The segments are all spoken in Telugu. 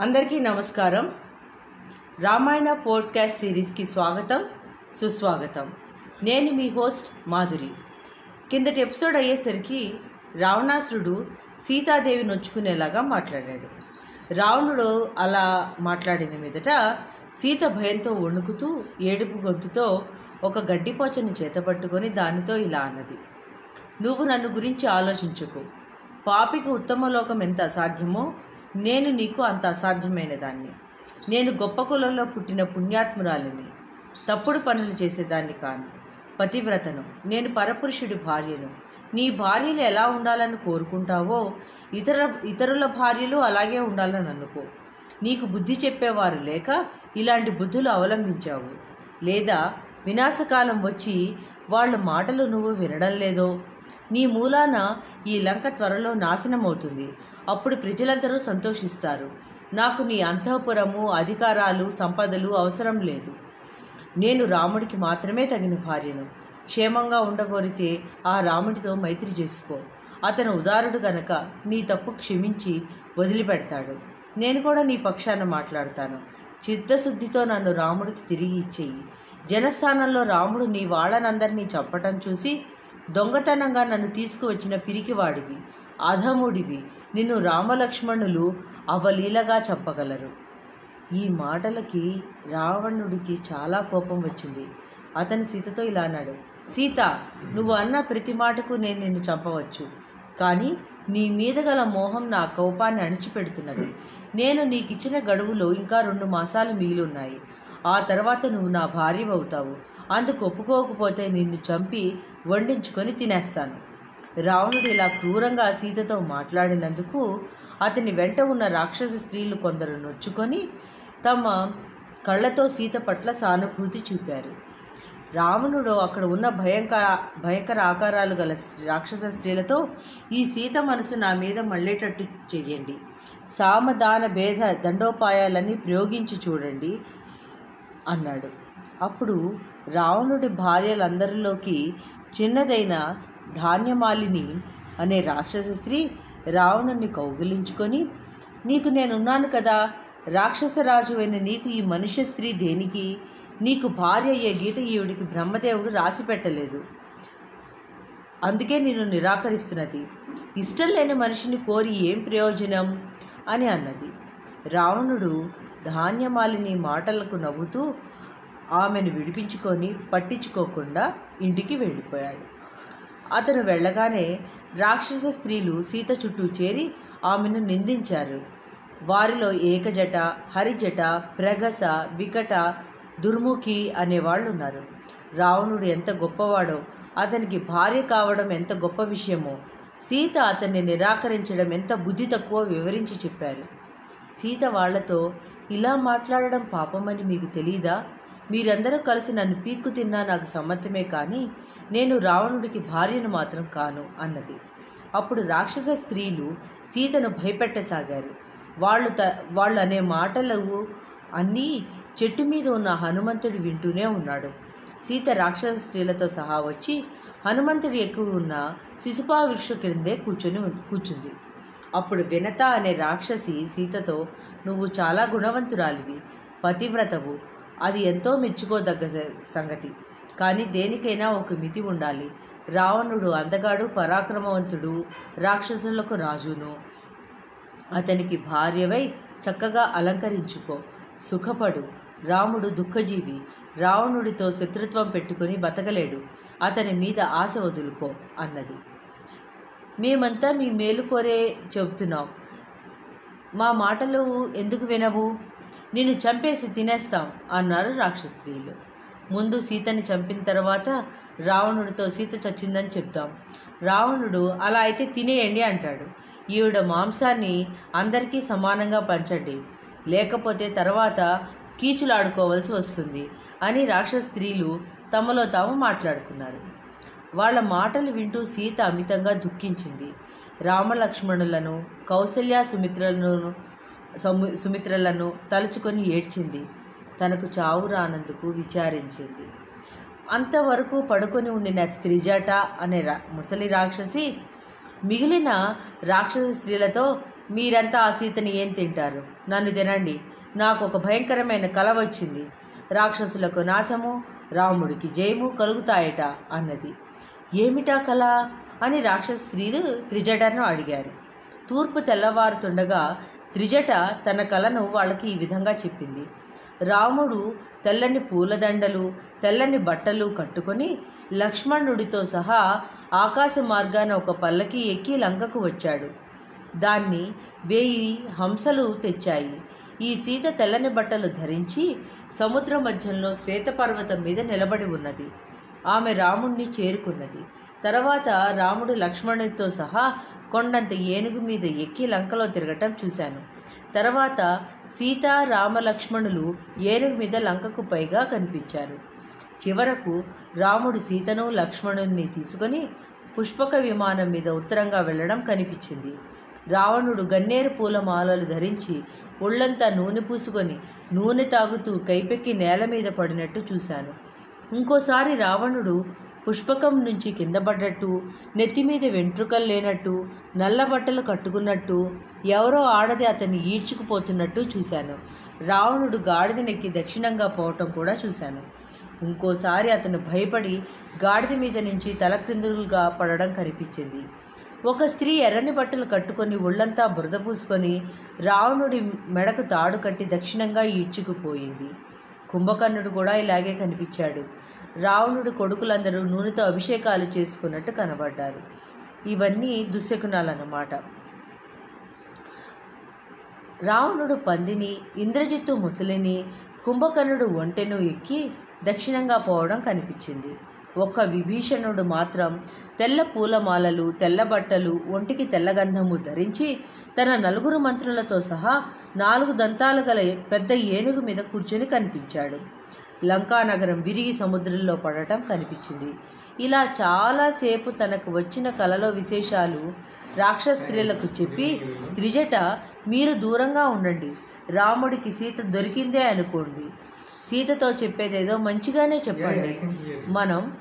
అందరికీ నమస్కారం. రామాయణ పోడ్కాస్ట్ సిరీస్కి స్వాగతం సుస్వాగతం. నేను మీ హోస్ట్ మాధురి. కిందటి ఎపిసోడ్ అయ్యేసరికి రావణాసురుడు సీతాదేవి నొచ్చుకునేలాగా మాట్లాడాడు. రావణుడు అలా మాట్లాడిన మీదట సీత భయంతో వణుకుతూ ఏడుపు గొంతుతో ఒక గడ్డిపోచని చేతపట్టుకొని దానితో ఇలా అన్నది. నువ్వు నన్ను గురించి ఆలోచించకు. పాపికి ఉత్తమ లోకం ఎంత అసాధ్యమో నేను నీకు అంత అసాధ్యమైన దాన్ని. నేను గొప్ప కులంలో పుట్టిన పుణ్యాత్మురాలిని. తప్పుడు పనులు చేసేదాన్ని కాను. పతివ్రతను. నేను పరపురుషుడి భార్యను. నీ భార్యలు ఎలా ఉండాలని కోరుకుంటావో ఇతర ఇతరుల భార్యలు అలాగే ఉండాలని అనుకో. నీకు బుద్ధి చెప్పేవారు లేక ఇలాంటి బుద్ధులు అవలంబించావు. లేదా వినాశకాలం వచ్చి వాళ్ళ మాటలు నువ్వు వినడం లేదో? నీ మూలాన ఈ లంక త్వరలో నాశనమవుతుంది. అప్పుడు ప్రజలందరూ సంతోషిస్తారు. నాకు నీ అంతఃపురము అధికారాలు సంపదలు అవసరం లేదు. నేను రాముడికి మాత్రమే తగిన భార్యను. క్షేమంగా ఉండగోరితే ఆ రాముడితో మైత్రి చేసుకో. అతను ఉదారుడు గనక నీ తప్పు క్షమించి వదిలిపెడతాడు. నేను కూడా నీ పక్షాన మాట్లాడతాను. చిత్తశుద్ధితో నన్ను రాముడికి తిరిగి ఇచ్చేయి. జనస్థానంలో రాముడు నీ వాళ్ళనందరినీ చంపటం చూసి దొంగతనంగా నన్ను తీసుకువచ్చిన పిరికివాడివి అధముడివి నిన్ను రామలక్ష్మణులు అవలీలగా చంపగలరు. ఈ మాటలకి రావణుడికి చాలా కోపం వచ్చింది. అతను సీతతో ఇలా అన్నాడు సీత నువ్వు అన్న ప్రతి మాటకు నేను నిన్ను చంపవచ్చు. కానీ నీ మీద గల మోహం నా కోపాన్ని అణిచిపెడుతున్నది. నేను నీకు ఇచ్చిన గడువులో ఇంకా రెండు మాసాలు మిగిలి ఉన్నాయి ఆ తర్వాత నువ్వు నా భార్య అవుతావు అందుకు ఒప్పుకోకపోతే నిన్ను చంపి వండించుకొని తినేస్తాను. రావణుడు ఇలా క్రూరంగా సీతతో మాట్లాడినందుకు అతని వెంట ఉన్న రాక్షస స్త్రీలు కొందరు నొచ్చుకొని తమ కళ్ళతో సీత పట్ల సానుభూతి చూపారు. రావణుడు అక్కడ ఉన్న భయంకర భయంకర ఆకారాలు గల రాక్షస స్త్రీలతో ఈ సీత మనసు నా మీద మళ్ళేటట్టు చేయండి సామదాన భేద దండోపాయాలన్నీ ప్రయోగించి చూడండి అన్నాడు. అప్పుడు రావణుడి భార్యలందరిలోకి చిన్నదైన ధాన్యమాలిని అనే రాక్షస స్త్రీ రావణుని కౌగిలించుకొని నీకు నేనున్నాను కదా రాక్షసరాజు అయిన నీకు ఈ మనుష్య స్త్రీ దేనికి? నీకు భార్య అయ్యే గీత ఈవిడికి బ్రహ్మదేవుడు రాసి పెట్టలేదు. అందుకే నేను నిరాకరిస్తున్నది. ఇష్టం లేని మనిషిని కోరి ఏం ప్రయోజనం అని అన్నది. రావణుడు ధాన్యమాలిని మాటలకు నవ్వుతూ ఆమెను విడిపించుకొని పట్టించుకోకుండా ఇంటికి వెళ్ళిపోయాడు. అతను వెళ్ళగానే రాక్షస స్త్రీలు సీత చుట్టూ చేరి ఆమెను నిందించారు. వారిలో ఏకజట హరిజట ప్రగస వికట దుర్ముఖి అనేవాళ్ళు ఉన్నారు రావణుడు ఎంత గొప్పవాడో అతనికి భార్య కావడం ఎంత గొప్ప విషయమో సీత అతన్ని నిరాకరించడం ఎంత బుద్ధి తక్కువ వివరించి చెప్పారు. సీత వాళ్ళతో ఇలా మాట్లాడడం పాపమని మీకు తెలీదా? మీరందరూ కలిసి నన్ను పీక్కు తిన్నా నాకు సమ్మతమే కానీ నేను రావణుడికి భార్యను మాత్రం కాను అన్నది. అప్పుడు రాక్షస స్త్రీలు సీతను భయపెట్టసాగారు. వాళ్ళు త వాళ్ళు అనే మాటలు అన్నీ చెట్టు మీద ఉన్న హనుమంతుడు వింటూనే ఉన్నాడు. సీత రాక్షస స్త్రీలతో సహా వచ్చి హనుమంతుడు ఎక్కువ ఉన్న శిశుపా వృక్ష క్రిందే కూర్చొని కూర్చుంది. అప్పుడు వినత అనే రాక్షసి సీతతో నువ్వు చాలా గుణవంతురాలివి పతివ్రతవు అది ఎంతో మెచ్చుకోదగ్గ సంగతి. కానీ దేనికైనా ఒక మితి ఉండాలి. రావణుడు అందగాడు పరాక్రమవంతుడు రాక్షసులకు రాజును. అతనికి భార్యవై చక్కగా అలంకరించుకో. సుఖపడు. రాముడు దుఃఖజీవి. రావణుడితో శత్రుత్వం పెట్టుకుని బతకలేడు. అతని మీద ఆశ వదులుకో అన్నది. మేమంతా మీ మేలు కోరే చెబుతున్నాం. మా మాటలు ఎందుకు వినవు? నిన్ను చంపేసి తినేస్తాం అన్నారు రాక్షస్త్రీలు. ముందు సీతని చంపిన తర్వాత రావణుడితో సీత చచ్చిందని చెప్తాం. రావణుడు అలా అయితే తినేయండి అంటాడు. ఈవిడ మాంసాన్ని అందరికీ సమానంగా పంచండి. లేకపోతే తర్వాత కీచులాడుకోవాల్సి వస్తుంది అని రాక్షస స్త్రీలు తమలో తాము మాట్లాడుకున్నారు. వాళ్ళ మాటలు వింటూ సీత అమితంగా దుఃఖించింది. రామలక్ష్మణులను కౌసల్య సుమిత్రలను సుమిత్రలను తలుచుకొని ఏడ్చింది. తనకు చావు రానందుకు విచారించింది. అంతవరకు పడుకొని ఉండిన త్రిజట అనే రా ముసలి రాక్షసి మిగిలిన రాక్షస స్త్రీలతో మీరంతా ఆ సీతని ఏం తింటారు? నన్ను తినండి. నాకు ఒక భయంకరమైన కల వచ్చింది. రాక్షసులకు నాశము రాముడికి జయము కలుగుతాయట అన్నది. ఏమిటా కళ అని రాక్షస స్త్రీలు త్రిజటను అడిగారు. తూర్పు తెల్లవారుతుండగా త్రిజట తన కలను వాళ్ళకి ఈ విధంగా చెప్పింది. రాముడు తెల్లని పూలదండలు తెల్లని బట్టలు కట్టుకొని లక్ష్మణుడితో సహా ఆకాశ మార్గాన ఒక పల్లకి ఎక్కి లంకకు వచ్చాడు. దాన్ని వేయి హంసలు తెచ్చాయి. ఈ సీత తెల్లని బట్టలు ధరించి సముద్ర మధ్యంలో శ్వేతపర్వతం మీద నిలబడి ఉన్నది. ఆమె రాముణ్ణి చేరుకున్నది. తర్వాత రాముడు లక్ష్మణుడితో సహా కొండంత ఏనుగు మీద ఎక్కి లంకలో తిరగటం చూశాను. తర్వాత సీతారామలక్ష్మణులు ఏనుగు మీద లంకకు పైగా కనిపించారు. చివరకు రాముడు సీతను లక్ష్మణుని తీసుకొని పుష్పక విమానం మీద ఉత్తరంగా వెళ్ళడం కనిపించింది. రావణుడు గన్నేరు పూల మాలలు ధరించి ఒళ్ళంతా నూనె పూసుకొని నూనె తాగుతూ కైపెక్కి నేల మీద పడినట్టు చూశాను. ఇంకోసారి రావణుడు పుష్పకం నుంచి కింద పడ్డట్టు నెత్తి మీద వెంట్రుకలు లేనట్టు నల్ల బట్టలు కట్టుకున్నట్టు ఎవరో ఆడది అతన్ని ఈడ్చుకుపోతున్నట్టు చూశాను. రావణుడు గాడిదనెక్కి దక్షిణంగా పోవటం కూడా చూశాను. ఇంకోసారి అతను భయపడి గాడిద మీద నుంచి తలక్రిందులుగా పడడం కనిపించింది. ఒక స్త్రీ ఎర్రని బట్టలు కట్టుకొని ఒళ్ళంతా బురద పూసుకొని రావణుడి మెడకు తాడు కట్టి దక్షిణంగా ఈడ్చుకుపోయింది. కుంభకర్ణుడు కూడా ఇలాగే కనిపించాడు. రావణుడి కొడుకులందరూ నూనెతో అభిషేకాలు చేసుకున్నట్టు కనబడ్డారు. ఇవన్నీ దుశ్శకునాలన్నమాట రావణుడు పందిని ఇంద్రజిత్తు ముసలిని కుంభకర్ణుడు ఒంటెను ఎక్కి దక్షిణంగా పోవడం కనిపించింది. ఒక్క విభీషణుడు మాత్రం తెల్ల పూలమాలలు తెల్ల బట్టలు ఒంటికి తెల్లగంధము ధరించి తన నలుగురు మంత్రులతో సహా నాలుగు దంతాలు గల పెద్ద ఏనుగు మీద కూర్చొని కనిపించాడు. లంకానగరం విరిగి సముద్రంలో పడటం కనిపించింది. ఇలా చాలాసేపు తనకు వచ్చిన కలలో విశేషాలు రాక్షస స్త్రీలకు చెప్పి త్రిజట మీరు దూరంగా ఉండండి. రాముడికి సీత దొరికిందే అనుకోండి. సీతతో చెప్పేదేదో మంచిగానే చెప్పండి. మనం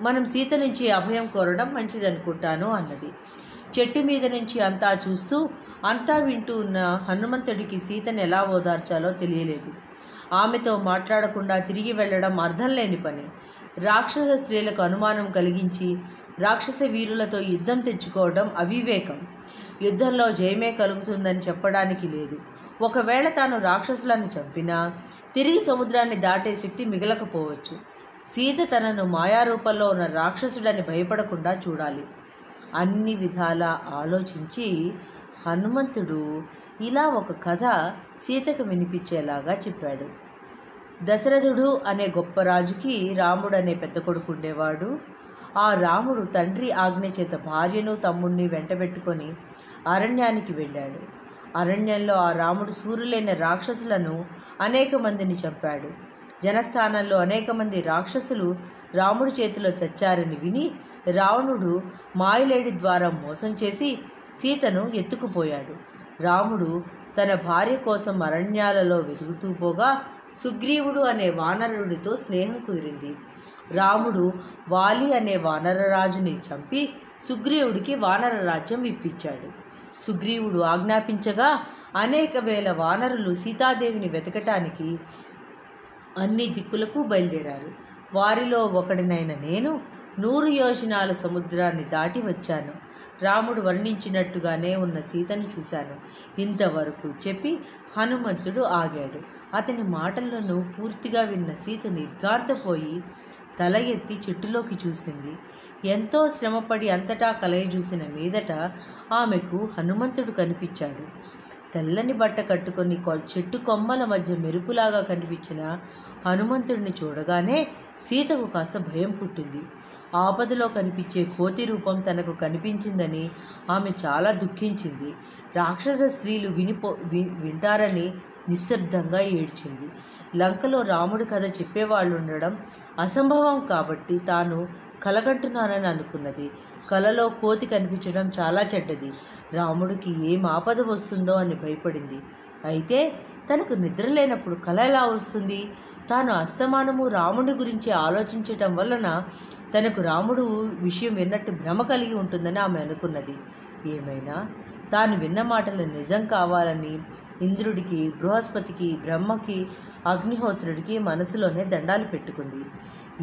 మనం సీత నుంచి అభయం కోరడం మంచిదనుకుంటాను అన్నది. చెట్టు మీద నుంచి అంతా చూస్తూ అంతా వింటూ ఉన్న హనుమంతుడికి సీతను ఎలా ఓదార్చాలో తెలియలేదు. ఆమెతో మాట్లాడకుండా తిరిగి వెళ్ళడం అర్థం లేని పని. రాక్షస స్త్రీలకు అనుమానం కలిగించి రాక్షస వీరులతో యుద్ధం తెచ్చుకోవడం అవివేకం. యుద్ధంలో జయమే కలుగుతుందని చెప్పడానికి లేదు. ఒకవేళ తాను రాక్షసులను చంపినా తిరిగి సముద్రాన్ని దాటే శక్తి మిగలకపోవచ్చు. సీత తనను మాయారూపంలో ఉన్న రాక్షసుడని భయపడకుండా చూడాలి. అన్ని విధాలా ఆలోచించి హనుమంతుడు ఇలా ఒక కథ సీతకు వినిపించేలాగా చెప్పాడు. దశరథుడు అనే గొప్ప రాజుకి రాముడు అనే పెద్ద కొడుకు ఉండేవాడు. ఆ రాముడు తండ్రి ఆజ్ఞ చేత భార్యను తమ్ముణ్ణి వెంటబెట్టుకొని అరణ్యానికి వెళ్ళాడు. అరణ్యంలో ఆ రాముడు సూర్యులైన రాక్షసులను అనేక మందిని చంపాడు. జనస్థానంలో అనేక మంది రాక్షసులు రాముడి చేతిలో చచ్చారని విని రావణుడు మాయలేడి ద్వారా మోసం చేసి సీతను ఎత్తుకుపోయాడు. రాముడు తన భార్య కోసం అరణ్యాలలో వెతుకుతూ పోగా సుగ్రీవుడు అనే వానరుడితో స్నేహం కుదిరింది. రాముడు వాలి అనే వానరరాజుని చంపి సుగ్రీవుడికి వానర రాజ్యం ఇప్పించాడు. సుగ్రీవుడు ఆజ్ఞాపించగా అనేక వేల వానరులు సీతాదేవిని వెతకటానికి అన్ని దిక్కులకు బయలుదేరారు. వారిలో ఒకడినైన నేను నూరు యోజనాల సముద్రాన్ని దాటి వచ్చాను. రాముడు వర్ణించినట్టుగానే ఉన్న సీతను చూశాను. ఇంతవరకు చెప్పి హనుమంతుడు ఆగాడు. అతని మాటలను పూర్తిగా విన్న సీత నిర్గార్థపోయి తల ఎత్తి చెట్టులోకి చూసింది. ఎంతో శ్రమపడి అంతటా కలయ చూసిన మీదట ఆమెకు హనుమంతుడు కనిపించాడు. తెల్లని బట్ట కట్టుకొని కొ- చెట్టు కొమ్మల మధ్య మెరుపులాగా కనిపించిన హనుమంతుడిని చూడగానే సీతకు కాస్త భయం పుట్టింది. ఆపదలో కనిపించే కోతి రూపం తనకు కనిపించిందని ఆమె చాలా దుఃఖించింది. రాక్షస స్త్రీలు వినిపో వి- వింటారని నిశ్శబ్దంగా ఏడ్చింది. లంకలో రాముడి కథ చెప్పేవాళ్ళు ఉండడం అసంభవం కాబట్టి తాను కలగంటున్నానని అనుకున్నది. కలలో కోతి కనిపించడం చాలా చెడ్డది. రాముడికి ఏం ఆపద వస్తుందో అని భయపడింది. అయితే తనకు నిద్ర లేనప్పుడు కళ ఎలా వస్తుంది? తాను అస్తమానము రాముడి గురించి ఆలోచించటం వలన తనకు రాముడు విషయం విన్నట్టు భ్రమ కలిగి ఉంటుందని ఆమె అనుకున్నది. ఏమైనా? తాను విన్న మాటలు నిజం కావాలని ఇంద్రుడికి బృహస్పతికి బ్రహ్మకి అగ్నిహోత్రుడికి మనసులోనే దండాలు పెట్టుకుంది.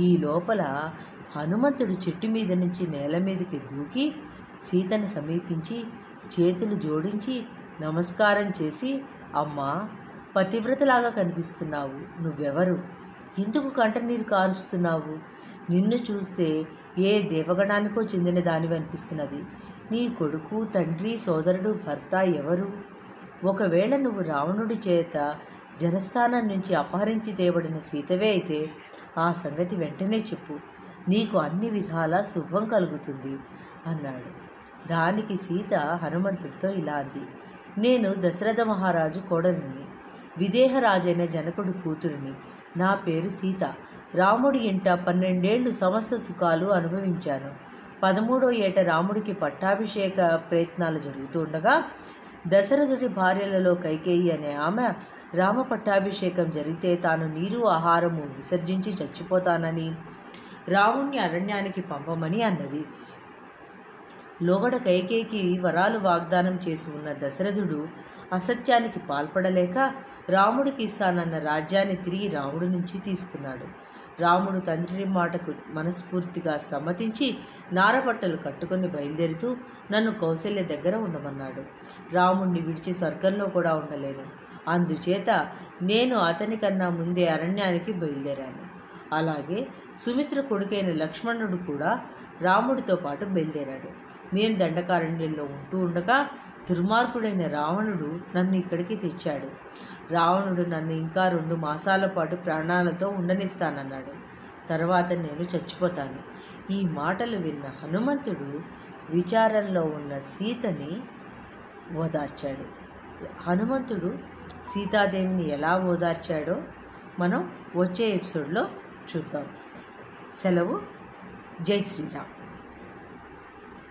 ఈ లోపల హనుమంతుడు చెట్టు మీద నుంచి నేల మీదకి దూకి సీతను సమీపించి చేతులు జోడించి నమస్కారం చేసి అమ్మా పతివ్రతలాగా కనిపిస్తున్నావు. నువ్వెవరు? ఎందుకు కంటనీరు కారుస్తున్నావు? నిన్ను చూస్తే ఏ దేవగణానికో చెందిన దానివి అనిపిస్తున్నది. నీ కొడుకు తండ్రి సోదరుడు భర్త ఎవరు? ఒకవేళ నువ్వు రావణుడి చేత జనస్థానం నుంచి అపహరించి తేబడిన సీతవే అయితే ఆ సంగతి వెంటనే చెప్పు. నీకు అన్ని విధాలా శుభం కలుగుతుంది అన్నాడు. దానికి సీత హనుమంతుడితో ఇలా అంది. నేను దశరథ మహారాజు కోడలిని విదేహరాజైన జనకుడు కూతురిని. నా పేరు సీత. రాముడి ఇంట పన్నెండేళ్ళు సమస్త సుఖాలు అనుభవించాను. పదమూడో ఏట రాముడికి పట్టాభిషేక ప్రయత్నాలు జరుగుతుండగా దశరథుడి భార్యలలో కైకేయి అనే ఆమె రామ పట్టాభిషేకం జరిగితే తాను నీరు ఆహారము విసర్జించి చచ్చిపోతానని రాముణ్ణి అరణ్యానికి పంపమని అన్నది. లోగడ కైకేయికి వరాలు వాగ్దానం చేసి ఉన్న దశరథుడు అసత్యానికి పాల్పడలేక రాముడికి ఇస్తానన్న రాజ్యాన్ని తిరిగి రాముడి నుంచి తీసుకున్నాడు. రాముడు తండ్రి మాటకు మనస్ఫూర్తిగా సమ్మతించి నారపట్టలు కట్టుకొని బయలుదేరుతూ నన్ను కౌశల్య దగ్గర ఉండమన్నాడు. రాముణ్ణి విడిచి స్వర్గంలో కూడా ఉండలేను. అందుచేత నేను అతనికన్నా ముందే అరణ్యానికి బయలుదేరాను. అలాగే సుమిత్ర కొడుకైన లక్ష్మణుడు కూడా రాముడితో పాటు బయలుదేరాడు. మేం దండకారణ్యంలో ఉంటూ ఉండగా దుర్మార్గుడైన రావణుడు నన్ను ఇక్కడికి తెచ్చాడు. రావణుడు నన్ను ఇంకా రెండు మాసాల పాటు ప్రాణాలతో ఉండనిస్తానన్నాడు. తర్వాత నేను చచ్చిపోతాను. ఈ మాటలు విన్న హనుమంతుడు విచారంలో ఉన్న సీతని ఓదార్చాడు. హనుమంతుడు సీతాదేవిని ఎలా ఓదార్చాడో మనం వచ్చే ఎపిసోడ్లో చూద్దాం. సెలవు. జై శ్రీరామ్.